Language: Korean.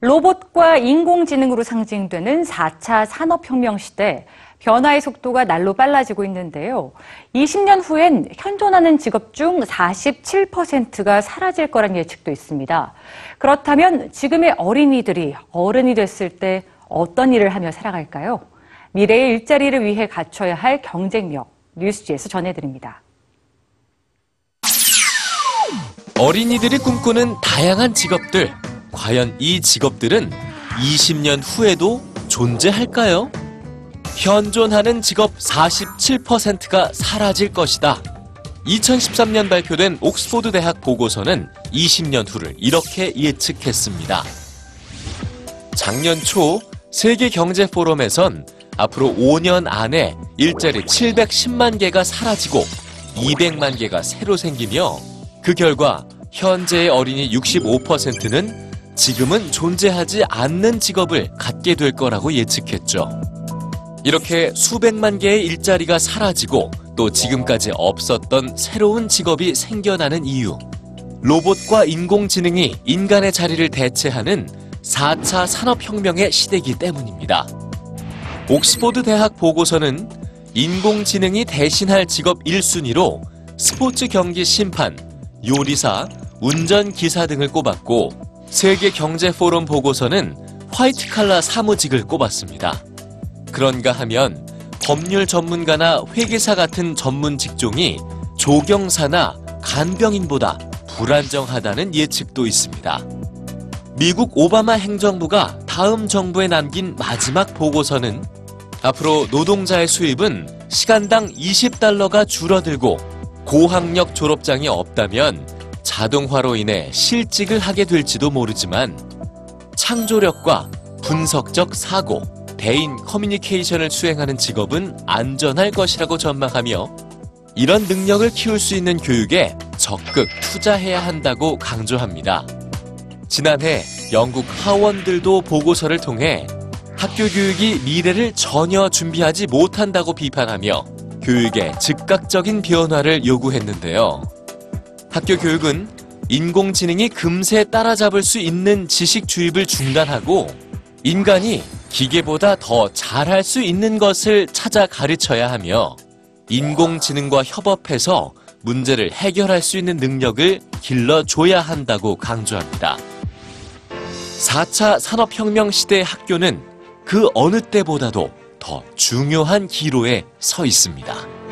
로봇과 인공지능으로 상징되는 4차 산업혁명 시대, 변화의 속도가 날로 빨라지고 있는데요. 20년 후엔 현존하는 직업 중 47%가 사라질 거란 예측도 있습니다. 그렇다면 지금의 어린이들이 어른이 됐을 때 어떤 일을 하며 살아갈까요? 미래의 일자리를 위해 갖춰야 할 경쟁력, 뉴스지에서 전해드립니다. 어린이들이 꿈꾸는 다양한 직업들. 과연 이 직업들은 20년 후에도 존재할까요? 현존하는 직업 47%가 사라질 것이다. 2013년 발표된 옥스포드 대학 보고서는 20년 후를 이렇게 예측했습니다. 작년 초 세계 경제 포럼에선 앞으로 5년 안에 일자리 710만 개가 사라지고 200만 개가 새로 생기며 그 결과 현재의 어린이 65%는 지금은 존재하지 않는 직업을 갖게 될 거라고 예측했죠. 이렇게 수백만 개의 일자리가 사라지고 또 지금까지 없었던 새로운 직업이 생겨나는 이유. 로봇과 인공지능이 인간의 자리를 대체하는 4차 산업혁명의 시대이기 때문입니다. 옥스포드 대학 보고서는 인공지능이 대신할 직업 1순위로 스포츠 경기 심판, 요리사, 운전기사 등을 꼽았고 세계 경제 포럼 보고서는 화이트 칼라 사무직을 꼽았습니다. 그런가 하면 법률 전문가나 회계사 같은 전문 직종이 조경사나 간병인보다 불안정하다는 예측도 있습니다. 미국 오바마 행정부가 다음 정부에 남긴 마지막 보고서는 앞으로 노동자의 수입은 시간당 20달러가 줄어들고 고학력 졸업장이 없다면 자동화로 인해 실직을 하게 될지도 모르지만 창조력과 분석적 사고, 대인 커뮤니케이션을 수행하는 직업은 안전할 것이라고 전망하며 이런 능력을 키울 수 있는 교육에 적극 투자해야 한다고 강조합니다. 지난해 영국 하원들도 보고서를 통해 학교 교육이 미래를 전혀 준비하지 못한다고 비판하며 교육의 즉각적인 변화를 요구했는데요. 학교 교육은 인공지능이 금세 따라잡을 수 있는 지식 주입을 중단하고 인간이 기계보다 더 잘할 수 있는 것을 찾아 가르쳐야 하며 인공지능과 협업해서 문제를 해결할 수 있는 능력을 길러줘야 한다고 강조합니다. 4차 산업혁명 시대의 학교는 그 어느 때보다도 더 중요한 기로에 서 있습니다.